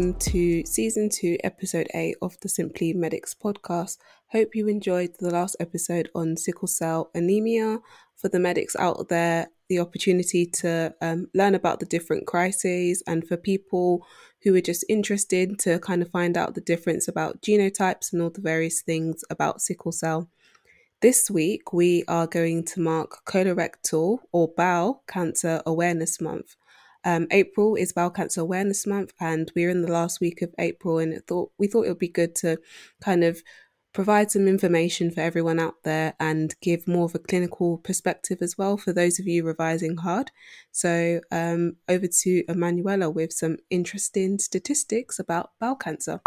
Welcome to season two, episode eight of the Simply Medics podcast. Hope you enjoyed the last episode on sickle cell anemia. For the medics out there, the opportunity to um, learn about the different crises, and for people who are just interested to kind of find out the difference about genotypes and all the various things about sickle cell. This week, we are going to mark colorectal or bowel cancer awareness month. Um, April is Bowel Cancer Awareness Month, and we're in the last week of April. And thought we thought it would be good to kind of provide some information for everyone out there and give more of a clinical perspective as well for those of you revising hard. So, um, over to Emanuela with some interesting statistics about bowel cancer.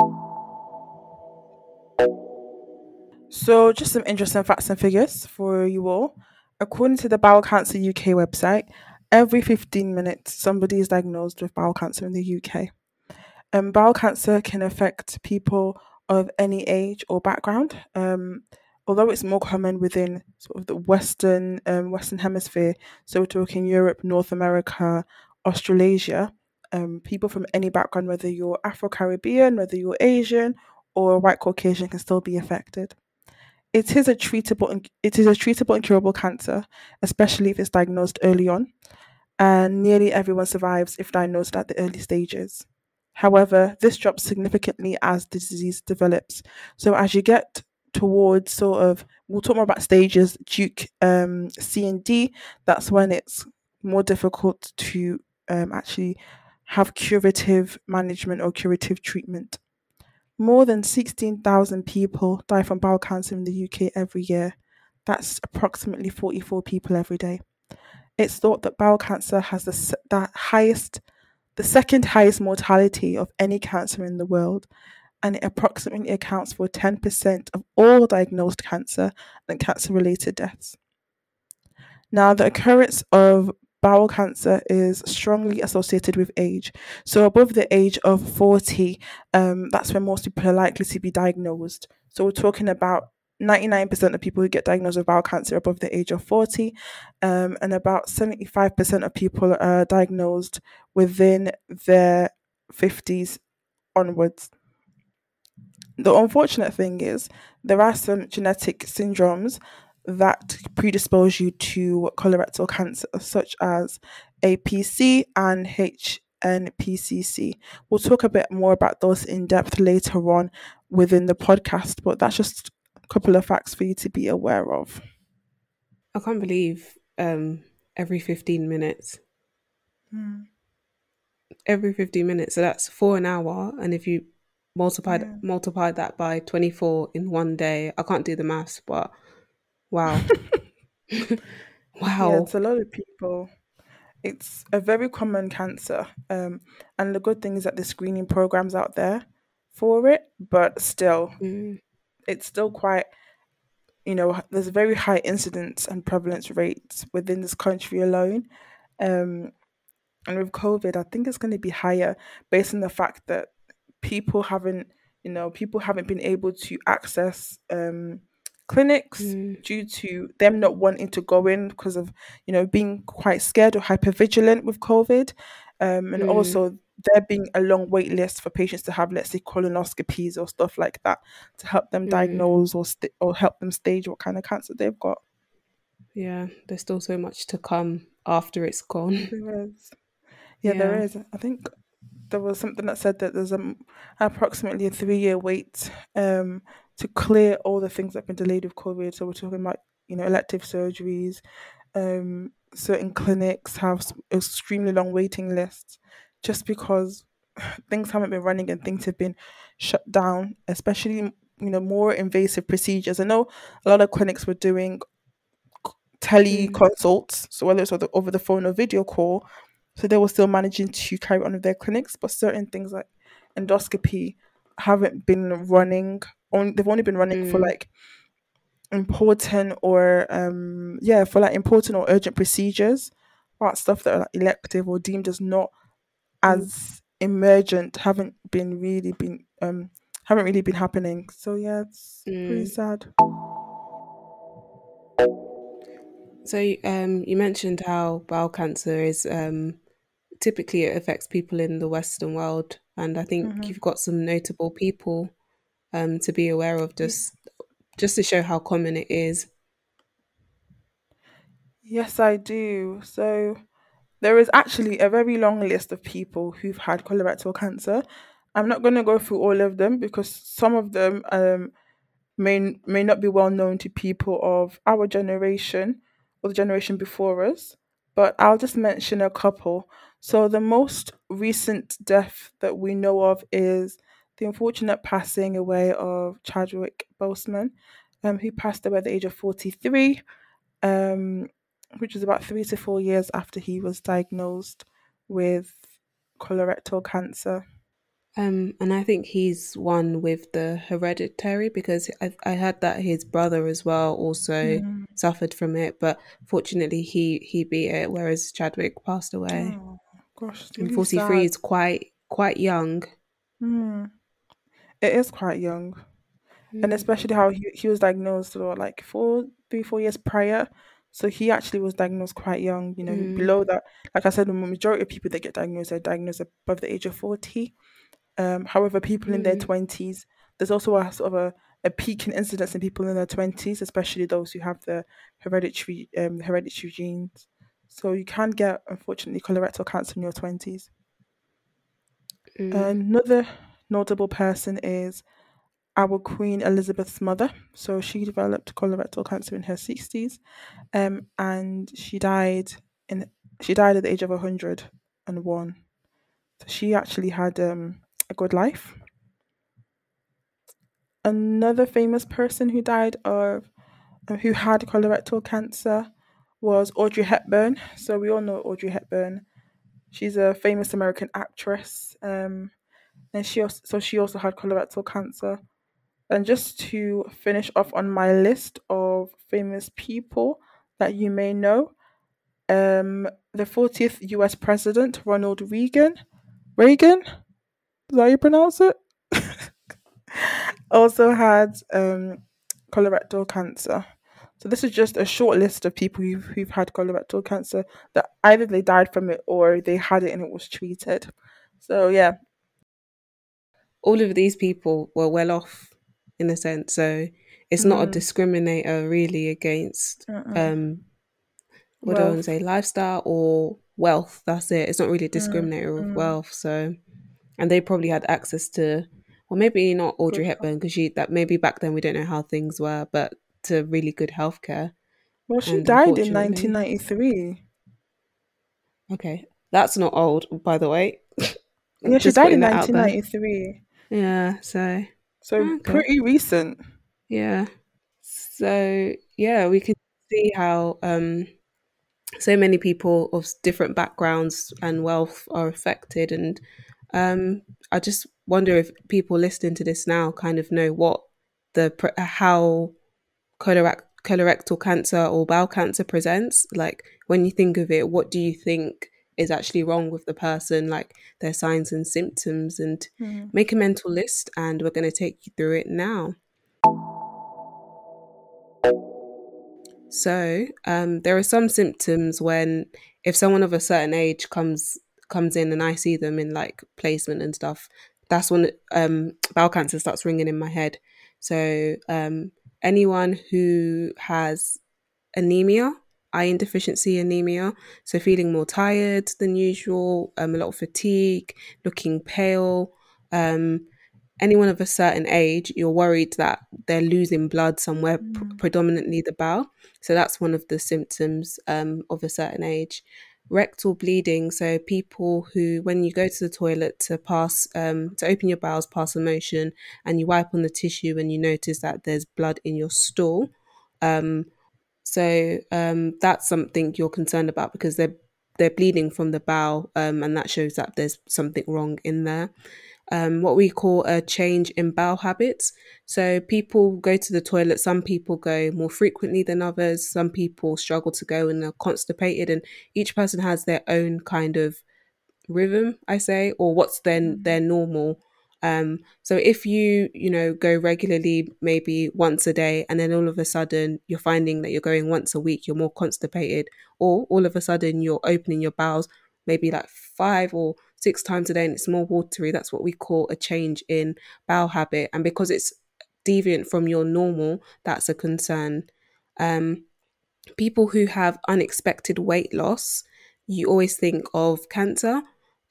So, just some interesting facts and figures for you all. According to the Bowel Cancer UK website, every 15 minutes somebody is diagnosed with bowel cancer in the UK. Um, bowel cancer can affect people of any age or background. Um, although it's more common within sort of the Western um, Western Hemisphere, so we're talking Europe, North America, Australasia. Um, people from any background, whether you're Afro Caribbean, whether you're Asian or white Caucasian, can still be affected. It is a treatable and it is a treatable and curable cancer, especially if it's diagnosed early on and nearly everyone survives if diagnosed at the early stages. However, this drops significantly as the disease develops. So as you get towards sort of, we'll talk more about stages, Duke um, C and D, that's when it's more difficult to um, actually have curative management or curative treatment. More than 16,000 people die from bowel cancer in the UK every year. That's approximately 44 people every day it's thought that bowel cancer has the, the highest, the second highest mortality of any cancer in the world, and it approximately accounts for 10% of all diagnosed cancer and cancer related deaths. Now, the occurrence of bowel cancer is strongly associated with age. So, above the age of 40, um, that's when most people are likely to be diagnosed. So, we're talking about 99% of people who get diagnosed with bowel cancer above the age of 40, um, and about 75% of people are diagnosed within their 50s onwards. The unfortunate thing is, there are some genetic syndromes that predispose you to colorectal cancer, such as APC and HNPCC. We'll talk a bit more about those in depth later on within the podcast, but that's just a couple of facts for you to be aware of. I can't believe um, every 15 minutes. Mm. Every 15 minutes. So that's for an hour. And if you multiply, yeah. multiply that by 24 in one day, I can't do the maths, but wow. wow. Yeah, it's a lot of people. It's a very common cancer. Um, and the good thing is that the screening programs out there for it, but still, mm it's still quite you know there's a very high incidence and prevalence rates within this country alone um, and with covid i think it's going to be higher based on the fact that people haven't you know people haven't been able to access um, clinics mm. due to them not wanting to go in because of you know being quite scared or hyper vigilant with covid um, and mm. also there being a long wait list for patients to have, let's say, colonoscopies or stuff like that to help them mm. diagnose or st- or help them stage what kind of cancer they've got. Yeah, there's still so much to come after it's gone. There is. Yeah, yeah. there is. I think there was something that said that there's a, approximately a three year wait um, to clear all the things that have been delayed with COVID. So we're talking about you know elective surgeries. Um, certain clinics have extremely long waiting lists just because things haven't been running and things have been shut down, especially you know more invasive procedures. I know a lot of clinics were doing mm. so whether it's over the phone or video call, so they were still managing to carry on with their clinics. But certain things like endoscopy haven't been running. On they've only been running mm. for like important or um yeah for like important or urgent procedures, or stuff that are like elective or deemed as not Mm. as emergent haven't been really been um haven't really been happening. So yeah, it's mm. pretty sad. So um, you mentioned how bowel cancer is um, typically it affects people in the Western world, and I think hmm you've got some notable people um, to be aware of, just just to show how common it is. Yes, I do. So there is actually a very long list of people who've had colorectal cancer. I'm not going to go through all of them because some of them um, may may not be well known to people of our generation or the generation before us, but I'll just mention a couple. So the most recent death that we know of is the unfortunate passing away of Chadwick Boseman, um, who passed away at the age of 43, um, which was about three to four years after he was diagnosed with colorectal cancer. Um, and I think he's one with the hereditary because I, I heard that his brother as well also Mm. suffered from it, but fortunately he he beat it, whereas Chadwick passed away. Oh gosh, really 43 sad. is quite quite young. Mm. It is quite young. and Mm, especially how he, he was diagnosed or like four three four years prior. So he actually was diagnosed quite young you know mm, below that. Like i said the majority of people that get diagnosed are diagnosed above the age of 40 um however people in their mm, 20s there's also a sort of a, a peak in incidence in people in their 20s especially those who have the hereditary um hereditary genes. So you can get unfortunately colorectal cancer in your 20s mm. another notable person is our Queen Elizabeth's mother. So she developed colorectal cancer in her sixties, um, and she died in she died at the age of hundred and one. So she actually had um a good life. Another famous person who died of uh, who had colorectal cancer was Audrey Hepburn. So we all know Audrey Hepburn. She's a famous American actress. Um, and she also, so she also had colorectal cancer. And just to finish off on my list of famous people that you may know, um, the 40th US President, Ronald Reagan, Reagan, is that how you pronounce it? also had um, colorectal cancer. So this is just a short list of people who've, who've had colorectal cancer that either they died from it or they had it and it was treated. So yeah, All of these people were well off in a sense, so it's not a mm, discriminator really against mm-mm. um what do I want to say, lifestyle or wealth. That's it. It's not really a Mm, discriminator of mm, wealth. So, and they probably had access to, well, maybe not Audrey good. Hepburn because she that maybe back then we don't know how things were, but to really good healthcare. Well, she And died in 1993. okay, that's not old, by the way. Yeah, she died in putting that out there. 1993. Yeah. So So okay. pretty recent. Yeah. So yeah, we can see how um so many people of different backgrounds and wealth are affected and um i just wonder if people listening to this now kind of know what the how colorac- colorectal cancer or bowel cancer presents like when you think of it what do you think is actually wrong with the person like their signs and symptoms and Mm, make a mental list and we're going to take you through it now So, um, there are some symptoms when if someone of a certain age comes comes in and I see them in like placement and stuff, that's when um, bowel cancer starts ringing in my head. So, um, anyone who has anemia, iron deficiency anemia, so feeling more tired than usual, um, a lot of fatigue, looking pale, um, anyone of a certain age, you're worried that they're losing blood somewhere, pr- mm, predominantly the bowel. So that's one of the symptoms um, of a certain age. Rectal bleeding, so people who, when you go to the toilet to pass, um, to open your bowels, pass a motion, and you wipe on the tissue and you notice that there's blood in your stool, um, so um, that's something you're concerned about because they're they're bleeding from the bowel, um, and that shows that there's something wrong in there um, what we call a change in bowel habits. So people go to the toilet. Some people go more frequently than others. Some people struggle to go and are constipated. And each person has their own kind of rhythm, I say, or what's then mm, their normal. Um, so if you you know go regularly, maybe once a day, and then all of a sudden you're finding that you're going once a week, you're more constipated, or all of a sudden you're opening your bowels maybe like five or six times a day and it's more watery, that's what we call a change in bowel habit. And because it's deviant from your normal, that's a concern. Um, people who have unexpected weight loss, you always think of cancer.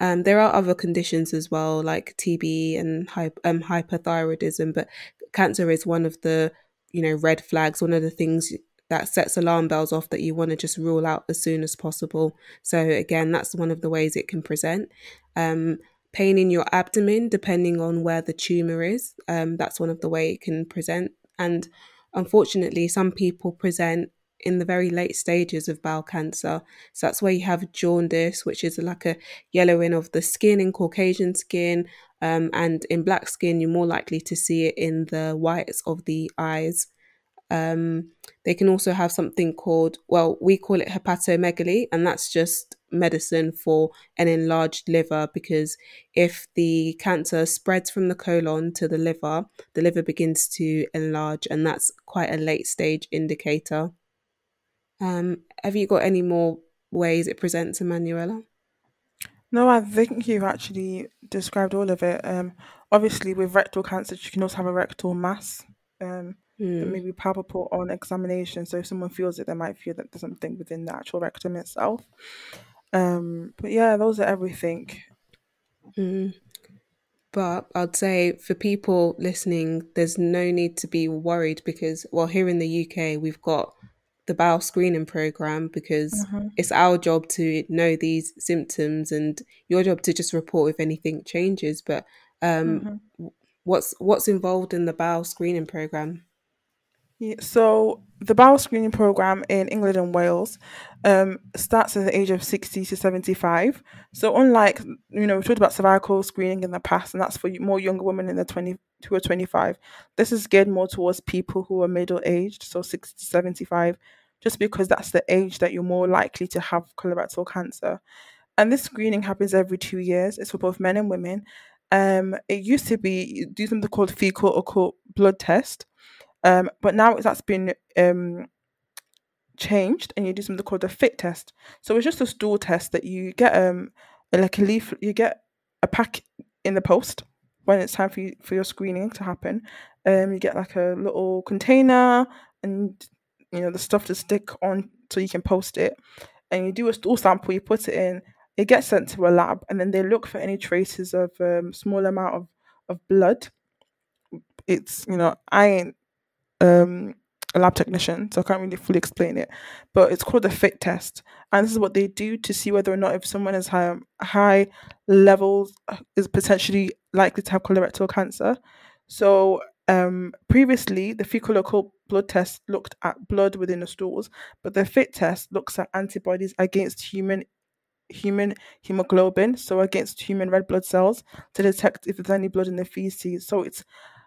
Um, there are other conditions as well, like TB and hy- um, hyperthyroidism, but cancer is one of the you know red flags, one of the things that sets alarm bells off that you want to just rule out as soon as possible. So again, that's one of the ways it can present. Um, pain in your abdomen, depending on where the tumor is, um, that's one of the way it can present. And unfortunately, some people present in the very late stages of bowel cancer. So that's where you have jaundice, which is like a yellowing of the skin in Caucasian skin. Um, and in black skin, you're more likely to see it in the whites of the eyes. Um, they can also have something called, well, we call it hepatomegaly, and that's just medicine for an enlarged liver because if the cancer spreads from the colon to the liver, the liver begins to enlarge, and that's quite a late stage indicator. Um, have you got any more ways it presents, Emanuela? No, I think you've actually described all of it. Um, obviously, with rectal cancer, you can also have a rectal mass. Um, that may Mm, be palpable on examination. So if someone feels it, they might feel that there's something within the actual rectum itself. Um, but yeah, those are everything. mm. But I'd say for people listening, there's no need to be worried because, well, here in the UK, we've got the bowel screening program because hmm it's our job to know these symptoms and your job to just report if anything changes. But um, hmm what's what's involved in the bowel screening program? Yeah, so the bowel screening program in England and Wales um, starts at the age of 60 to 75. So unlike, you know, we talked about cervical screening in the past, and that's for more younger women in the 20 to 25. This is geared more towards people who are middle aged, so 60 to 75, just because that's the age that you're more likely to have colorectal cancer. And this screening happens every two years. It's for both men and women. Um, it used to be do something called fecal occult blood test um, but now that's been um, changed and you do something called a fit test. So it's just a stool test that you get um like a leaf you get a pack in the post when it's time for you, for your screening to happen. Um you get like a little container and you know the stuff to stick on so you can post it and you do a stool sample, you put it in, it gets sent to a lab and then they look for any traces of um small amount of of blood. It's you know, I ain't um a lab technician, so I can't really fully explain it. But it's called the fit test, and this is what they do to see whether or not if someone has high high levels uh, is potentially likely to have colorectal cancer. So um, previously, the fecal occult blood test looked at blood within the stools, but the fit test looks at antibodies against human human hemoglobin, so against human red blood cells, to detect if there's any blood in the feces. So it's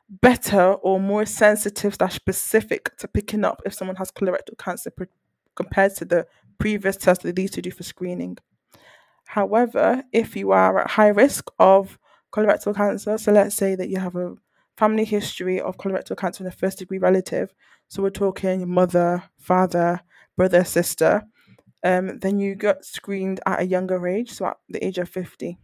better or more sensitive slash specific to picking up if someone has colorectal cancer pre- compared to the previous test that they used to do for screening. However, if you are at high risk of colorectal cancer, so let's say that you have a family history of colorectal cancer in a first degree relative, so we're talking mother, father, brother, sister, um, then you get screened at a younger age, so at the age of 50.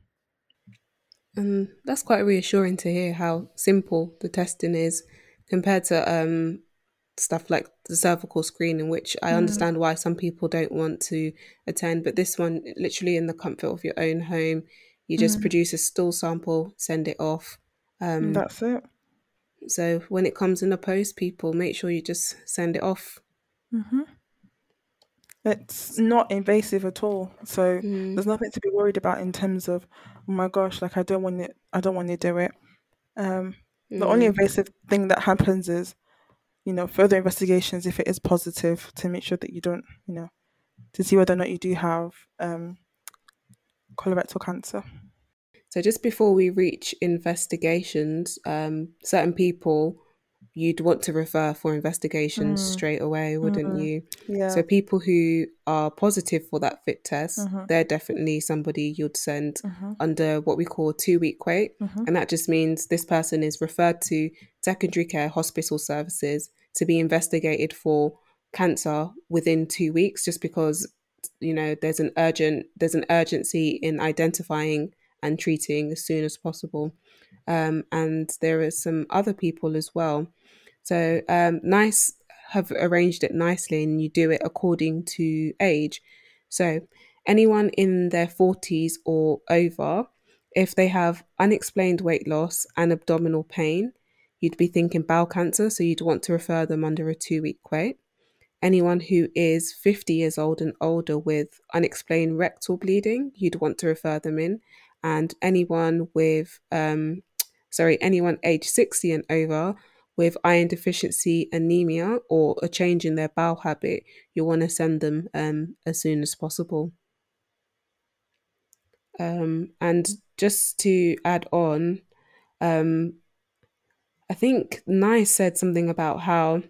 And that's quite reassuring to hear how simple the testing is compared to um, stuff like the cervical screening, which I Mm, understand why some people don't want to attend. But this one, literally in the comfort of your own home, you just mm, produce a stool sample, send it off. Um, that's it. so when it comes in the post, people make sure you just send it off. hmm It's not invasive at all. So Mm, there's nothing to be worried about in terms of, oh my gosh, like I don't want it, I don't want to do it. Um, the only mm. invasive thing that happens is, you know, further investigations if it is positive to make sure that you don't, you know, to see whether or not you do have um colorectal cancer. So just before we reach investigations, um, certain people you'd want to refer for investigations Mm, straight away, wouldn't mm, you? yeah. So people who are positive for that fit test, Mm-hmm, they're definitely somebody you'd send mm-hmm, under what we call two week wait. mm-hmm, And that just means this person is referred to secondary care hospital services to be investigated for cancer within two weeks, just because you know there's an urgent there's an urgency in identifying and treating as soon as possible. Um, and there are some other people as well. So um, NICE have arranged it nicely, and you do it according to age. So anyone in their 40s or over, if they have unexplained weight loss and abdominal pain, you'd be thinking bowel cancer, so you'd want to refer them under a two week wait. Anyone who is 50 years old and older with unexplained rectal bleeding, you'd want to refer them in. And anyone with, um, sorry, anyone age 60 and over with iron deficiency anemia or a change in their bowel habit, you'll want to send them um, as soon as possible. Um, and just to add on, um, I think NICE said something about how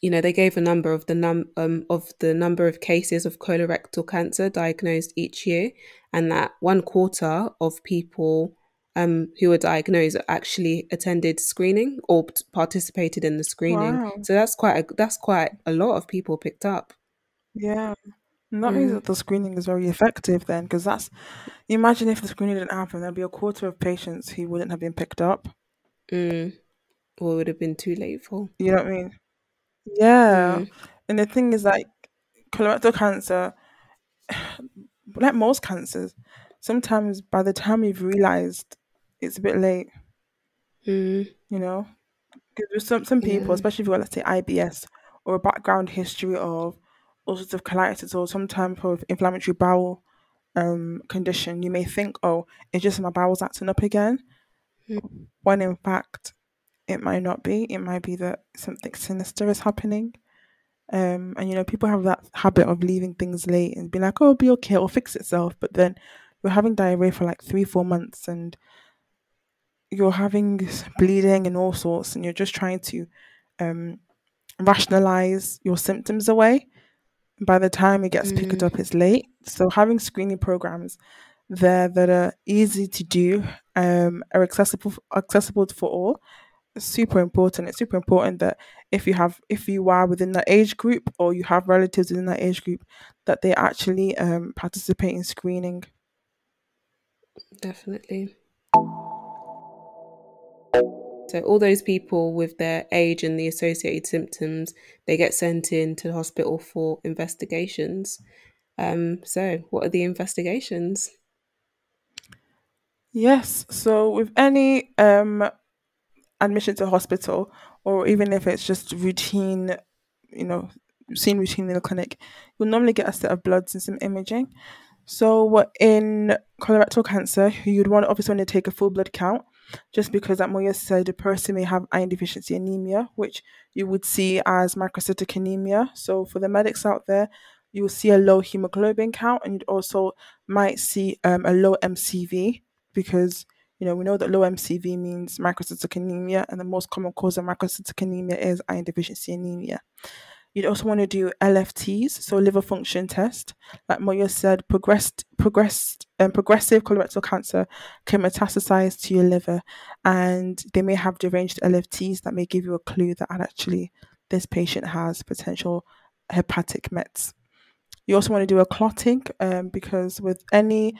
you know they gave a number of the num um, of the number of cases of colorectal cancer diagnosed each year, and that one quarter of people um, who were diagnosed actually attended screening or participated in the screening. Wow. So that's quite a, that's quite a lot of people picked up. Yeah. And that means Mm. that the screening is very effective then, because that's imagine if the screening didn't happen, there'd be a quarter of patients who wouldn't have been picked up. Mm. Or it would have been too late for. You know what I mean? Yeah. Mm. And the thing is like colorectal cancer, like most cancers, sometimes by the time you've realized it's a bit late, Mm. you know? Because with some some people, Yeah. especially if you've got let's say IBS or a background history of all sorts of colitis or some type of inflammatory bowel um condition, you may think, oh, it's just my bowels acting up again. Mm. When in fact it might not be. It might be that something sinister is happening. Um, and you know, people have that habit of leaving things late and being like, "Oh, it'll be okay, it'll fix itself." But then you're having diarrhea for like three, four months, and you're having bleeding and all sorts, and you're just trying to um, rationalize your symptoms away. By the time it gets picked Mm. up, it's late. So having screening programs there that are easy to do, um, are accessible accessible for all, is super important. It's super important that if you have if you are within that age group or you have relatives within that age group, that they actually um, participate in screening. Definitely. So all those people with their age and the associated symptoms, they get sent in to the hospital for investigations. Um, so what are the investigations? Yes. So with any um, admission to hospital, or even if it's just routine, you know, seen routine in the clinic, you'll normally get a set of bloods and some imaging. So in colorectal cancer, you'd want obviously want to take a full blood count, just because, like Moya said, the person may have iron deficiency anemia, which you would see as microcytic anemia. So for the medics out there, you will see a low hemoglobin count, and you'd also might see um, a low MCV because you know we know that low MCV means microcytic anemia, and the most common cause of microcytic anemia is iron deficiency anemia. You'd also want to do LFTs, so liver function test. Like Moya said, progressed, progressed, um, progressive colorectal cancer can metastasize to your liver, and they may have deranged LFTs that may give you a clue that actually this patient has potential hepatic mets. You also want to do a clotting, um, because with any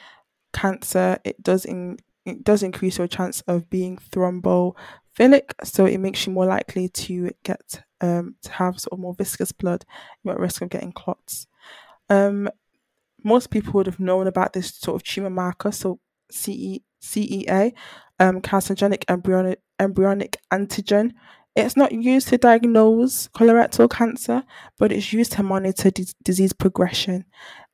cancer, it does in, it does increase your chance of being thrombophilic, so it makes you more likely to get um, to have sort of more viscous blood. You're at risk of getting clots. Um, most people would have known about this sort of tumor marker, so CE, CEA, um, carcinogenic embryonic, embryonic antigen. It's not used to diagnose colorectal cancer, but it's used to monitor dis- disease progression.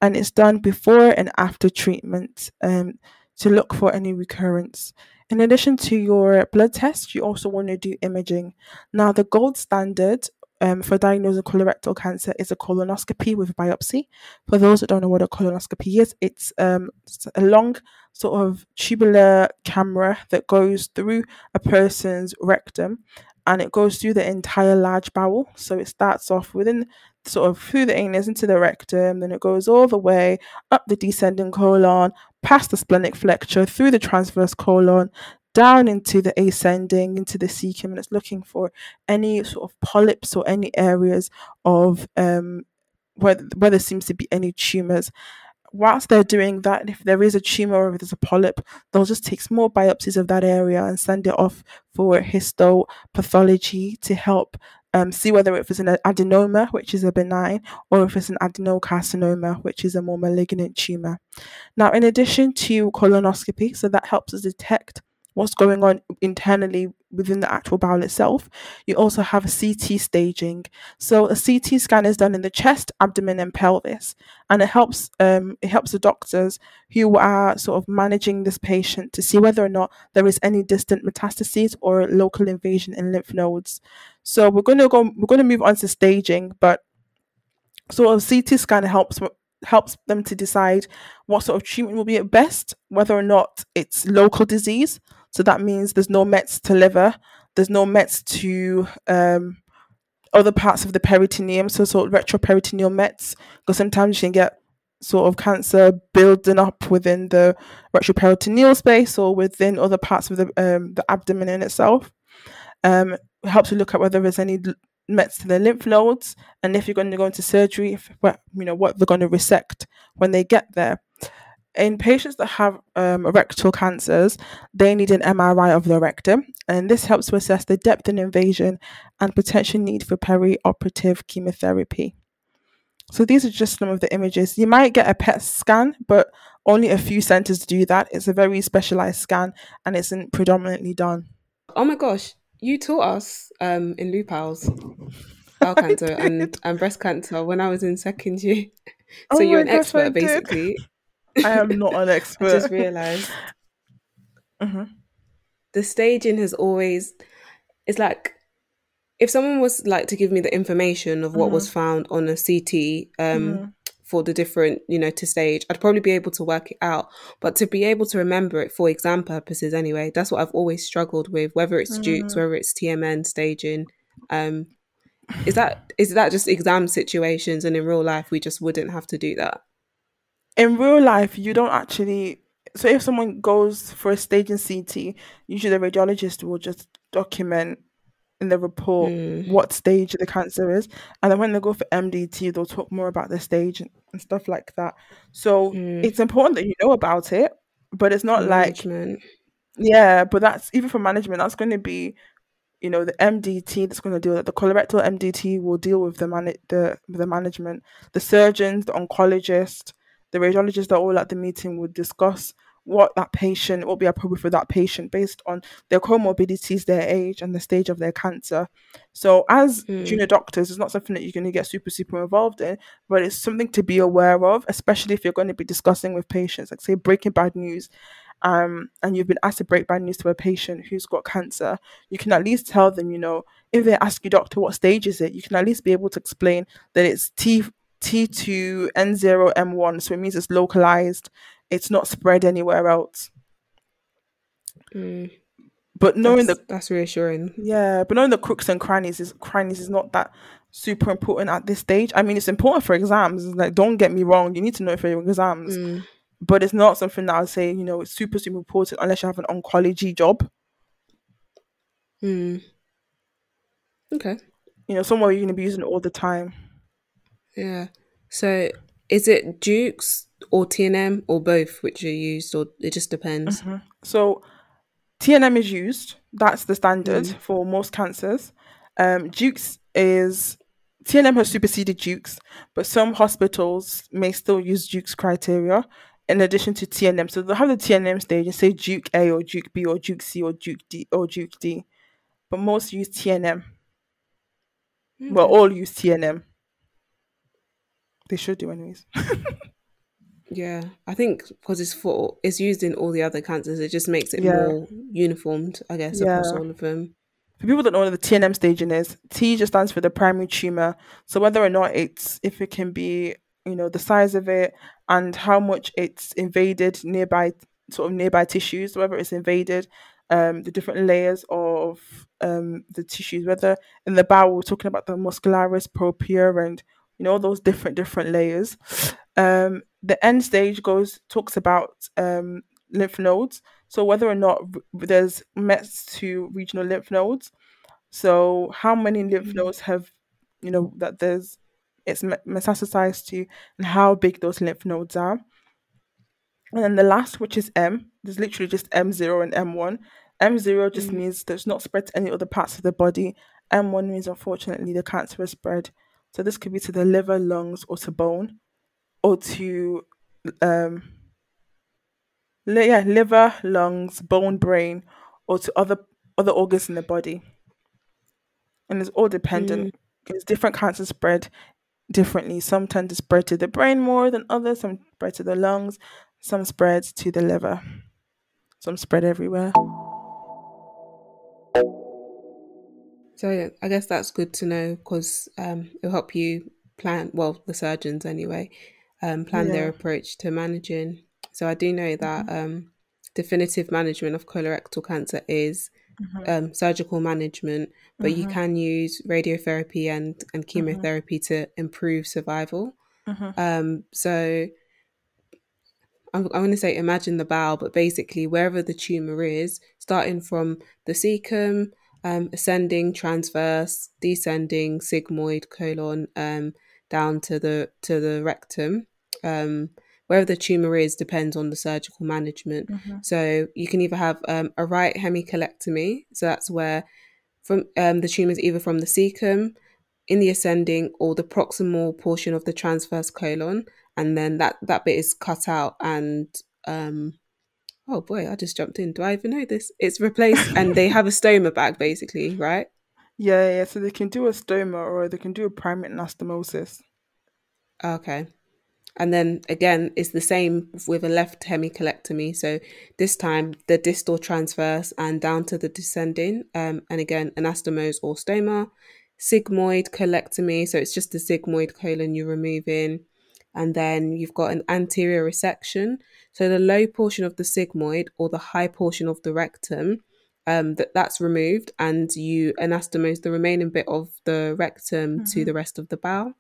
And it's done before and after treatment um, to look for any recurrence. In addition to your blood test, you also want to do imaging. Now, the gold standard um, for diagnosing colorectal cancer is a colonoscopy with biopsy. For those that don't know what a colonoscopy is, it's um, it's a long sort of tubular camera that goes through a person's rectum and it goes through the entire large bowel. So it starts off within sort of through the anus into the rectum, then it goes all the way up the descending colon, past the splenic flexure, through the transverse colon, down into the ascending, into the cecum, and it's looking for any sort of polyps or any areas of um, where where there seems to be any tumors. Whilst they're doing that, if there is a tumor or if there's a polyp, they'll just take small biopsies of that area and send it off for histopathology to help um, see whether if it's an adenoma, which is a benign, or if it's an adenocarcinoma, which is a more malignant tumor. Now, in addition to colonoscopy, so that helps us detect what's going on internally within the actual bowel itself. You also have a CT staging. So a CT scan is done in the chest, abdomen, and pelvis, and it helps um, it helps the doctors who are sort of managing this patient to see whether or not there is any distant metastases or local invasion in lymph nodes. So we're going to go we're going to move on to staging, but sort of CT scan helps helps them to decide what sort of treatment will be at best, whether or not it's local disease so that means there's no Mets to liver, there's no Mets to um, other parts of the peritoneum, so sort of retroperitoneal Mets, because sometimes you can get sort of cancer building up within the retroperitoneal space or within other parts of the um, the abdomen in itself. Um, it helps you look at whether there's any Mets to the lymph nodes, and if you're going to go into surgery, if, you know what they're going to resect when they get there in patients that have um, rectal cancers, they need an MRI of the rectum, and this helps to assess the depth and invasion and potential need for perioperative chemotherapy. So these are just some of the images. You might get a PET scan, but only a few centers do that. It's a very specialized scan, and it's predominantly done. Oh my gosh, you taught us um, in Lupals bowel cancer and, and breast cancer when I was in second year. So oh you're an gosh, expert, basically. I am not an expert. I just realized. Mm-hmm. The staging has always, it's like, if someone was like to give me the information of what mm-hmm. was found on a CT um, mm-hmm. for the different, you know, to stage, I'd probably be able to work it out. But to be able to remember it for exam purposes anyway, that's what I've always struggled with, whether it's Dukes, mm-hmm. whether it's TMN staging. Um, is that is that just exam situations and in real life we just wouldn't have to do that? In real life, you don't actually. So if someone goes for a staging CT, usually the radiologist will just document in the report mm. what stage the cancer is, and then when they go for MDT, they'll talk more about the stage and, and stuff like that. So mm. it's important that you know about it, but it's not management. like yeah, but that's even for management. That's going to be you know the MDT that's going to deal with it. the colorectal MDT will deal with the man the the management, the surgeons, the oncologist, the radiologists that are all at the meeting would discuss what that patient will be appropriate for that patient based on their comorbidities, their age, and the stage of their cancer. So, as mm. junior doctors, it's not something that you're going to get super, super involved in, but it's something to be aware of, especially if you're going to be discussing with patients, like say breaking bad news. Um, and you've been asked to break bad news to a patient who's got cancer, you can at least tell them, you know, if they ask you, doctor, what stage is it, you can at least be able to explain that it's T T2 N0 M1, so it means it's localized. It's not spread anywhere else. Mm. But knowing that's, the that's reassuring. Yeah, but knowing the crooks and crannies is crannies is not that super important at this stage. I mean, it's important for exams. Like, don't get me wrong, you need to know it for your exams. Mm. But it's not something that I'll say, you know, it's super, super important unless you have an oncology job. Hmm. Okay. You know, somewhere you're going to be using it all the time. Yeah. So is it Dukes or TNM or both which are used, or it just depends? Mm-hmm. So TNM is used. That's the standard mm. for most cancers. Um, Dukes is TNM has superseded Dukes, but some hospitals may still use Jukes criteria in addition to TNM. So they'll have the TNM stage and say Duke A or Duke B or Duke C or Duke D or Duke D, but most use TNM. Okay. Well, all use TNM. They should do anyways. yeah, I think because it's for it's used in all the other cancers, it just makes it yeah. more uniformed, I guess, yeah. across all of them. For people that don't know what the TNM staging is, T just stands for the primary tumor. So whether or not it's if it can be, you know, the size of it and how much it's invaded nearby sort of nearby tissues, whether it's invaded um, the different layers of um, the tissues, whether in the bowel we're talking about the muscularis propria and you know those different different layers um the N stage goes talks about um lymph nodes so whether or not there's mets to regional lymph nodes so how many lymph mm. nodes have you know that there's it's metastasized to and how big those lymph nodes are. And then the last, which is M, there's literally just M0 and M1. M0 just Mm. means there's not spread to any other parts of the body. M1 means, unfortunately, the cancer has spread. So this could be to the liver, lungs, or to bone, or to um, li- yeah, liver, lungs, bone, brain, or to other other organs in the body. And it's all Mm. dependent because different cancers spread differently. Some tend to spread to the brain more than others. Some spread to the lungs. Some spread to the liver. Some spread everywhere. So yeah, I guess that's good to know because um, it'll help you plan. Well, the surgeons anyway, um, plan their Yeah. approach to managing. So I do know that um, definitive management of colorectal cancer is Mhm. um, surgical management, but you Mhm. can use radiotherapy and and Mhm. chemotherapy to improve survival. Mhm. Um, so I'm, I'm going to say imagine the bowel, but basically wherever the tumor is, starting from the cecum, um, ascending, transverse, descending, sigmoid, colon, um, down to the to the rectum. Um, wherever the tumor is depends on the surgical management. Mhm. So you can either have um, a right hemicolectomy, so that's where from um, the tumor is either from the cecum in the ascending or the proximal portion of the transverse colon and then that that bit is cut out and um oh boy i just jumped in. Do i even know this? It's replaced and they have a stoma bag basically right? Yeah, yeah. So they can do a stoma or they can do a primary anastomosis. okay. And then again it's the same with a left hemicolectomy. So this time the distal transverse and down to the descending um and again anastomose or stoma. Sigmoid colectomy so it's just the sigmoid colon you're removing and then you've got an anterior resection so the low portion of the sigmoid or the high portion of the rectum um that that's removed and you anastomose the remaining bit of the rectum to Mhm. the rest of the bowel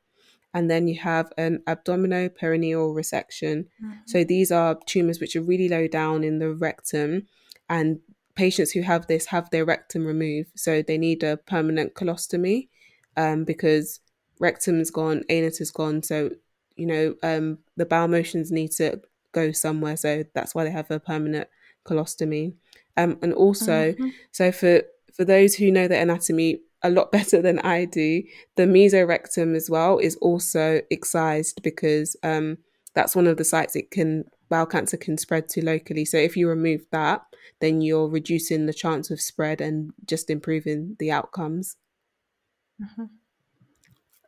and then you have an abdominoperineal resection. So these are tumors which are really low down in the rectum, and patients who have this have their rectum removed. So they need a permanent colostomy um, because rectum's gone, anus is gone. So you know um, the bowel motions need to go somewhere. So that's why they have a permanent colostomy. Um, and also, Mhm. so for for those who know the anatomy a lot better than I do, the mesorectum as well is also excised because um, that's one of the sites it can bowel cancer can spread to locally. So if you remove that, then you're reducing the chance of spread and just improving the outcomes. Mhm.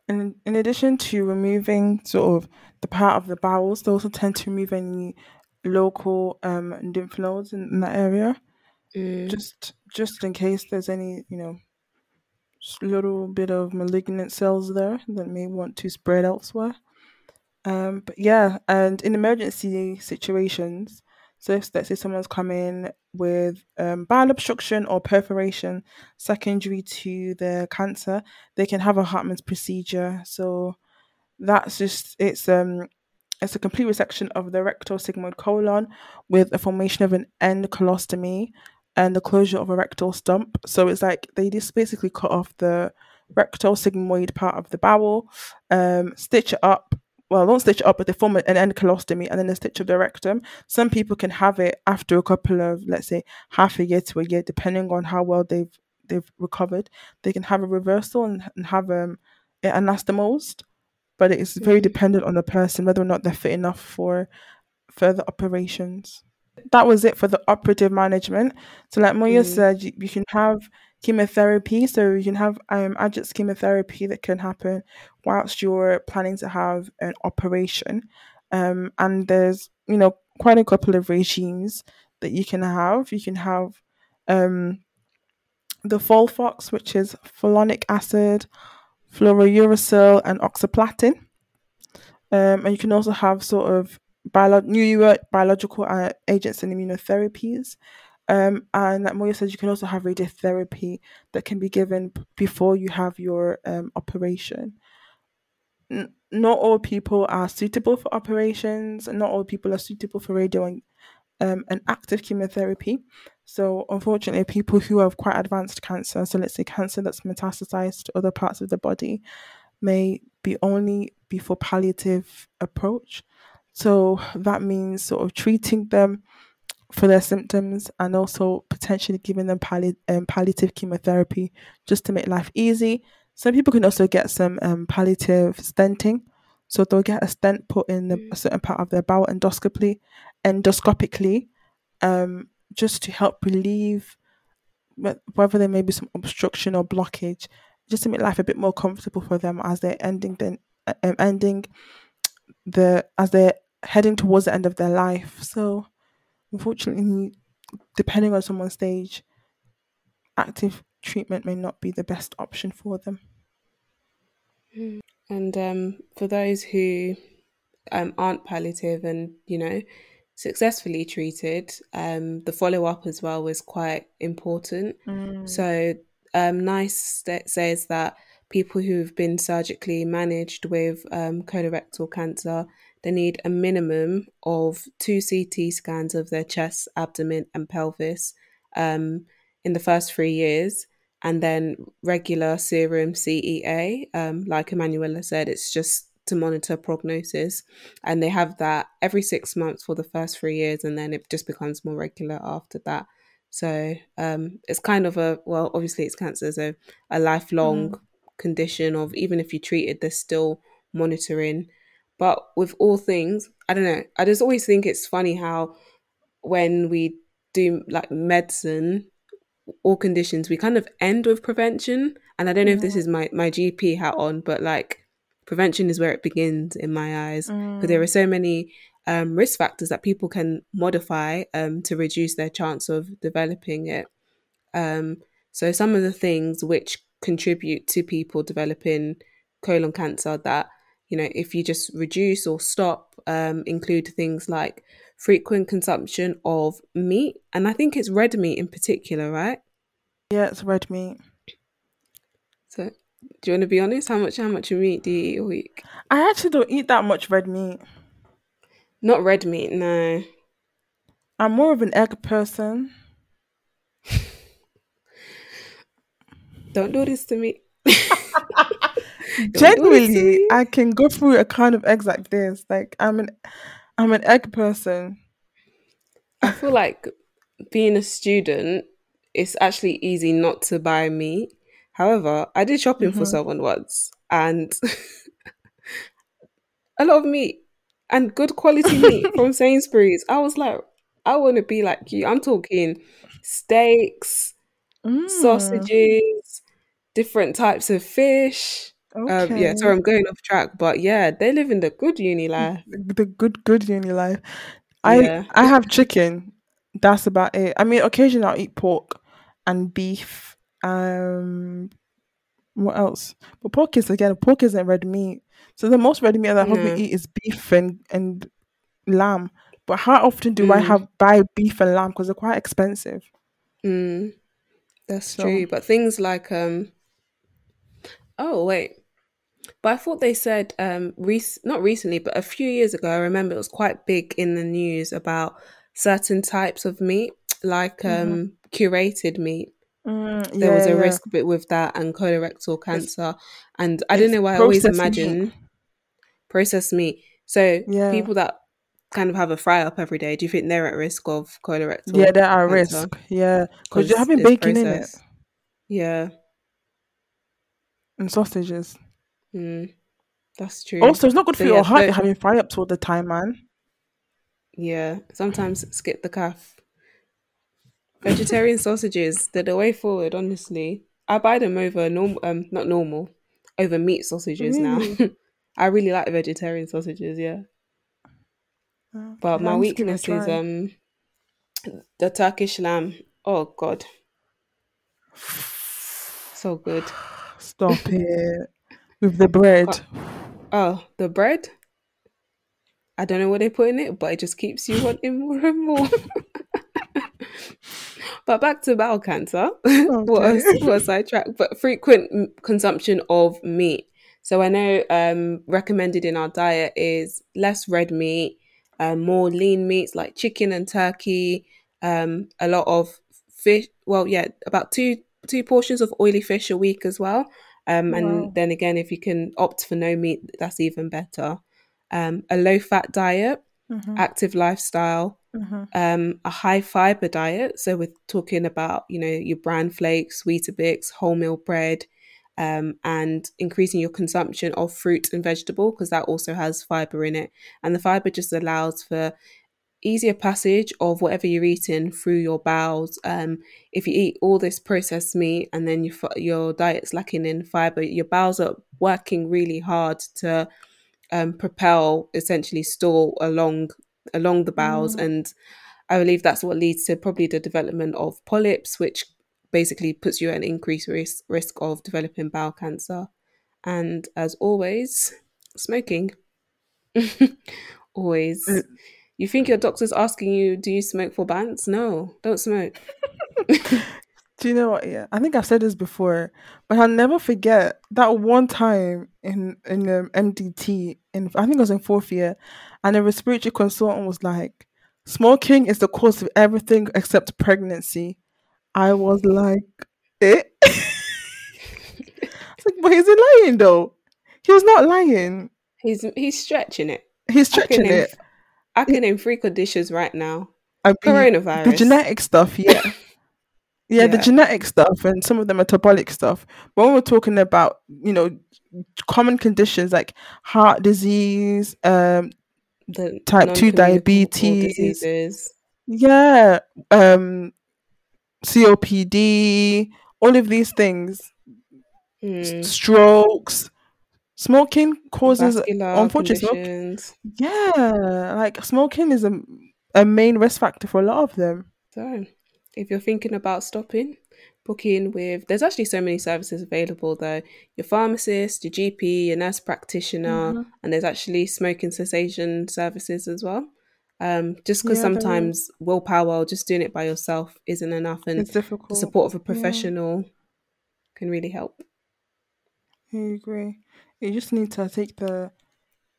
And in addition to removing sort of the part of the bowels, they also tend to remove any local um, lymph nodes in, in that area, Mm, just just in case there's any you know little bit of malignant cells there that may want to spread elsewhere. Um, but yeah, and in emergency situations, so if let's say someone's come in with um, bowel obstruction or perforation secondary to their cancer, they can have a Hartmann's procedure. So that's just it's um it's a complete resection of the rectal sigmoid colon with a formation of an end colostomy and the closure of a rectal stump. So it's like they just basically cut off the rectal sigmoid part of the bowel, um, stitch it up. Well, don't stitch it up, but they form an end colostomy and then a stitch of the rectum. Some people can have it after a couple of, let's say, half a year to a year, depending on how well they've they've recovered. They can have a reversal and, and have um, it anastomosed but it's very mm, dependent on the person whether or not they're fit enough for further operations. That was it for the operative management. So, like Moya mm, said, you, you can have chemotherapy. So you can have um, adjunct chemotherapy that can happen whilst you're planning to have an operation. Um, and there's you know quite a couple of regimes that you can have. You can have um, the Folfox, which is folinic acid, fluorouracil, and oxaplatin. Um, and you can also have sort of bio- new biological uh, agents and immunotherapies. Um, and like Moya said, you can also have radiotherapy that can be given before you have your um, operation. N- not all people are suitable for operations, and not all people are suitable for radio and, um, and active chemotherapy. So, unfortunately, people who have quite advanced cancer, so let's say cancer that's metastasized to other parts of the body, may be only be for palliative approach. So that means sort of treating them for their symptoms and also potentially giving them palli- um, palliative chemotherapy just to make life easy. Some people can also get some um, palliative stenting. So they'll get a stent put in the, a certain part of their bowel endoscopically, endoscopically, um, just to help relieve whether there may be some obstruction or blockage, just to make life a bit more comfortable for them as they're ending the um, ending the as they're heading towards the end of their life. So unfortunately, depending on someone's stage, active treatment may not be the best option for them. And um, for those who um, aren't palliative and, you know, successfully treated, um, the follow up as well was quite important. Mm. So, um, NICE says that people who've been surgically managed with um, colorectal cancer they need a minimum of two CT scans of their chest, abdomen, and pelvis um, in the first three years, and then regular serum CEA. Um, like Emanuela said, it's just to monitor prognosis, and they have that every six months for the first three years, and then it just becomes more regular after that. So um, it's kind of a well, obviously it's cancer, so a lifelong mm. condition of even if you treat it, there's still monitoring but with all things, I don't know. I just always think it's funny how when we do like medicine or conditions, we kind of end with prevention. And I don't know mm. if this mm. is my, my GP hat on, but like prevention is where it begins in my eyes. Because mm. there are so many um, risk factors that people can modify um, to reduce their chance of developing it. Um, so some of the things which contribute to people developing colon cancer that you know, if you just reduce or stop, um, include things like frequent consumption of meat, and I think it's red meat in particular, right? Yeah, it's red meat. So, do you want to be honest? How much how much meat do you eat a week? I actually don't eat that much red meat. Not red meat, no. I'm more of an egg person. don't do this to me. Genuinely, I can go through a kind of eggs like this. Like I'm an I'm an egg person. I feel like being a student, it's actually easy not to buy meat. However, I did shopping mm-hmm. for someone once and a lot of meat and good quality meat from Sainsbury's. I was like, I want to be like you. I'm talking steaks, mm. sausages, different types of fish. Okay. Um, yeah, sorry, I'm going off track, but yeah, they live in the good uni life. The good, good uni life. I yeah. I have chicken. That's about it. I mean, occasionally I'll eat pork and beef. Um, what else? But pork is again, pork isn't red meat. So the most red meat that I probably eat is beef and and lamb. But how often do mm. I have buy beef and lamb because they're quite expensive? Mm. That's so. true. But things like um. Oh wait, but I thought they said um rec- not recently, but a few years ago, I remember it was quite big in the news about certain types of meat, like um mm-hmm. curated meat. Mm, yeah, there was a yeah. risk bit with that and colorectal cancer. It's, and I don't know why I always imagine meat. processed meat. So yeah. people that kind of have a fry up every day, do you think they're at risk of colorectal? Yeah, they're at risk. Yeah, because you're having bacon processed. in it. Yeah, and sausages. Mm, that's true. Also, it's not good so for your heart having fry ups all the time, man. Yeah, sometimes skip the calf. Vegetarian sausages, they're the way forward, honestly. I buy them over normal, um, not normal, over meat sausages really? now. I really like vegetarian sausages, yeah. Okay, but my weakness is um the Turkish lamb. Oh God, so good. Stop it with the bread. Oh, the bread. I don't know what they put in it, but it just keeps you wanting more and more. but back to bowel cancer. Okay. what, a, what a sidetrack. But frequent consumption of meat. So I know um, recommended in our diet is less red meat, um, more lean meats like chicken and turkey, um, a lot of fish. Well, yeah, about two two portions of oily fish a week as well Um, Wow. and then again, if you can opt for no meat, that's even better. Um, a low fat diet, Mhm. active lifestyle, Mhm. um, a high fiber diet. So we're talking about, you know, your bran flakes, Weetabix, wholemeal bread, um, and increasing your consumption of fruit and vegetable because that also has fiber in it. And the fiber just allows for easier passage of whatever you're eating through your bowels. Um, if you eat all this processed meat and then your your diet's lacking in fiber, your bowels are working really hard to um, propel essentially stool along along the bowels, Mm. and I believe that's what leads to probably the development of polyps, which basically puts you at an increased risk risk of developing bowel cancer. And as always, smoking. always. You think your doctor's asking you, do you smoke for bands? No, don't smoke. Do you know what? Yeah, I think I've said this before, but I'll never forget that one time in in um, MDT. In I think it was in fourth year, and a respiratory consultant was like, "Smoking is the cause of everything except pregnancy." I was like, "Eh." It's like, but is he lying though? He was not lying. He's he's stretching it. He's stretching it. I can name three conditions right now. I mean, Coronavirus. the genetic stuff, yeah. Yeah, the genetic stuff and some of the metabolic stuff. But when we're talking about, you know, common conditions like heart disease, um, the type 2 diabetes, diseases. yeah, um, COPD, all of these things, Mm, strokes, smoking causes, vascular unfortunately, smoke, yeah, like smoking is a, a main risk factor for a lot of them. So, if you're thinking about stopping, book in with. There's actually so many services available though. Your pharmacist, your GP, your nurse practitioner, hmm and there's actually smoking cessation services as well. Um, just because Yeah, sometimes willpower or just doing it by yourself isn't enough, and It's the support of a Yeah. professional can really help. I agree. You just need to take the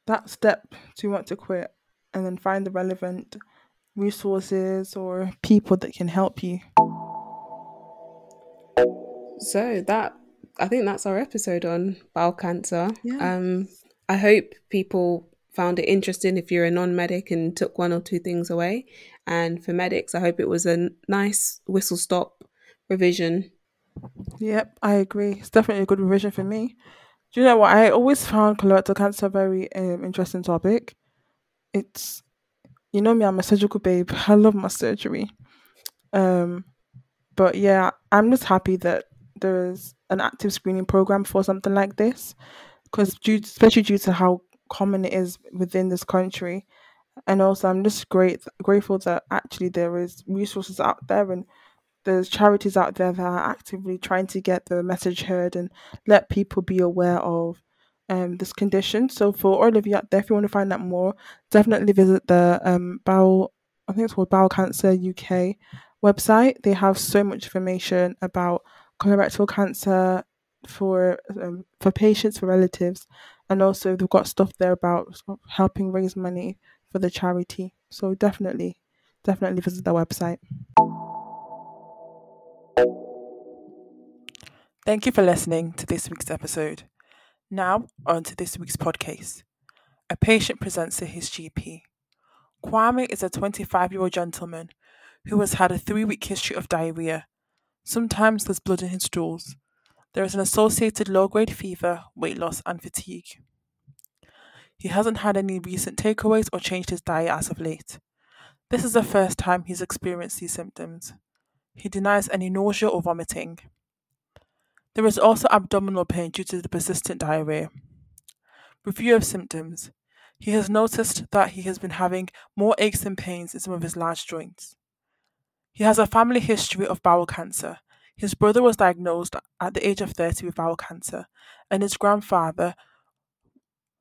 that step to want to quit and then find the relevant resources or people that can help you. So that I think that's our episode on bowel cancer. Yeah. Um, I hope people found it interesting if you're a non-medic and took one or two things away. And for medics, I hope it was a nice whistle stop revision. Yep, I agree. It's definitely a good revision for me. Do you know what? I always found colorectal cancer a very um, interesting topic. It's, you know me, I'm a surgical babe. I love my surgery. Um, but yeah, I'm just happy that there is an active screening program for something like this, because especially due to how common it is within this country, and also I'm just great grateful that actually there is resources out there and there's charities out there that are actively trying to get the message heard and let people be aware of um, this condition. So for all of you out there, if you want to find out more, definitely visit the um, bowel, I think it's called Bowel Cancer UK website. They have so much information about colorectal cancer for um, for patients, for relatives, and also they've got stuff there about helping raise money for the charity. So definitely, definitely visit their website. Thank you for listening to this week's episode. Now, on to this week's podcast. A patient presents to his GP. Kwame is a 25 year old gentleman who has had a three week history of diarrhea. Sometimes there's blood in his stools. There is an associated low grade fever, weight loss, and fatigue. He hasn't had any recent takeaways or changed his diet as of late. This is the first time he's experienced these symptoms. He denies any nausea or vomiting. There is also abdominal pain due to the persistent diarrhea. Review of symptoms. He has noticed that he has been having more aches and pains in some of his large joints. He has a family history of bowel cancer. His brother was diagnosed at the age of 30 with bowel cancer, and his grandfather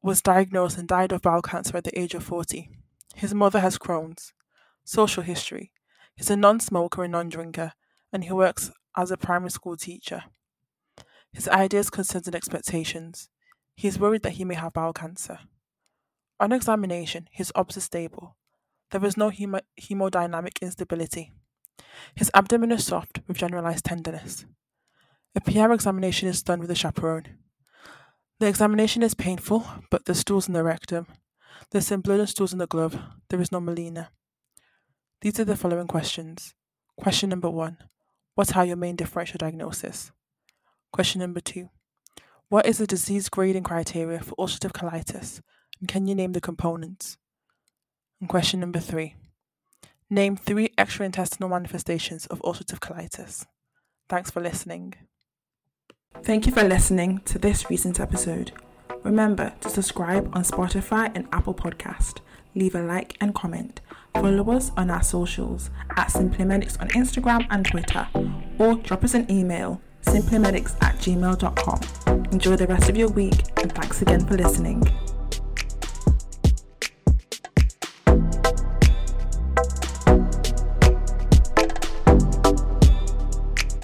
was diagnosed and died of bowel cancer at the age of 40. His mother has Crohn's. Social history. He's a non smoker and non drinker, and he works as a primary school teacher. His ideas, concerns, and expectations. He is worried that he may have bowel cancer. On examination, his obs is stable. There is no hemo- hemodynamic instability. His abdomen is soft with generalized tenderness. A PR examination is done with a chaperone. The examination is painful, but there's stools in the rectum. There's some blood and stools in the glove. There is no melena. These are the following questions. Question number one What are your main differential diagnosis? Question number two What is the disease grading criteria for ulcerative colitis? And can you name the components? And question number three Name three extraintestinal manifestations of ulcerative colitis. Thanks for listening. Thank you for listening to this recent episode. Remember to subscribe on Spotify and Apple Podcast. Leave a like and comment. Follow us on our socials at Simply Medics on Instagram and Twitter, or drop us an email simplymedics at gmail.com. Enjoy the rest of your week and thanks again for listening.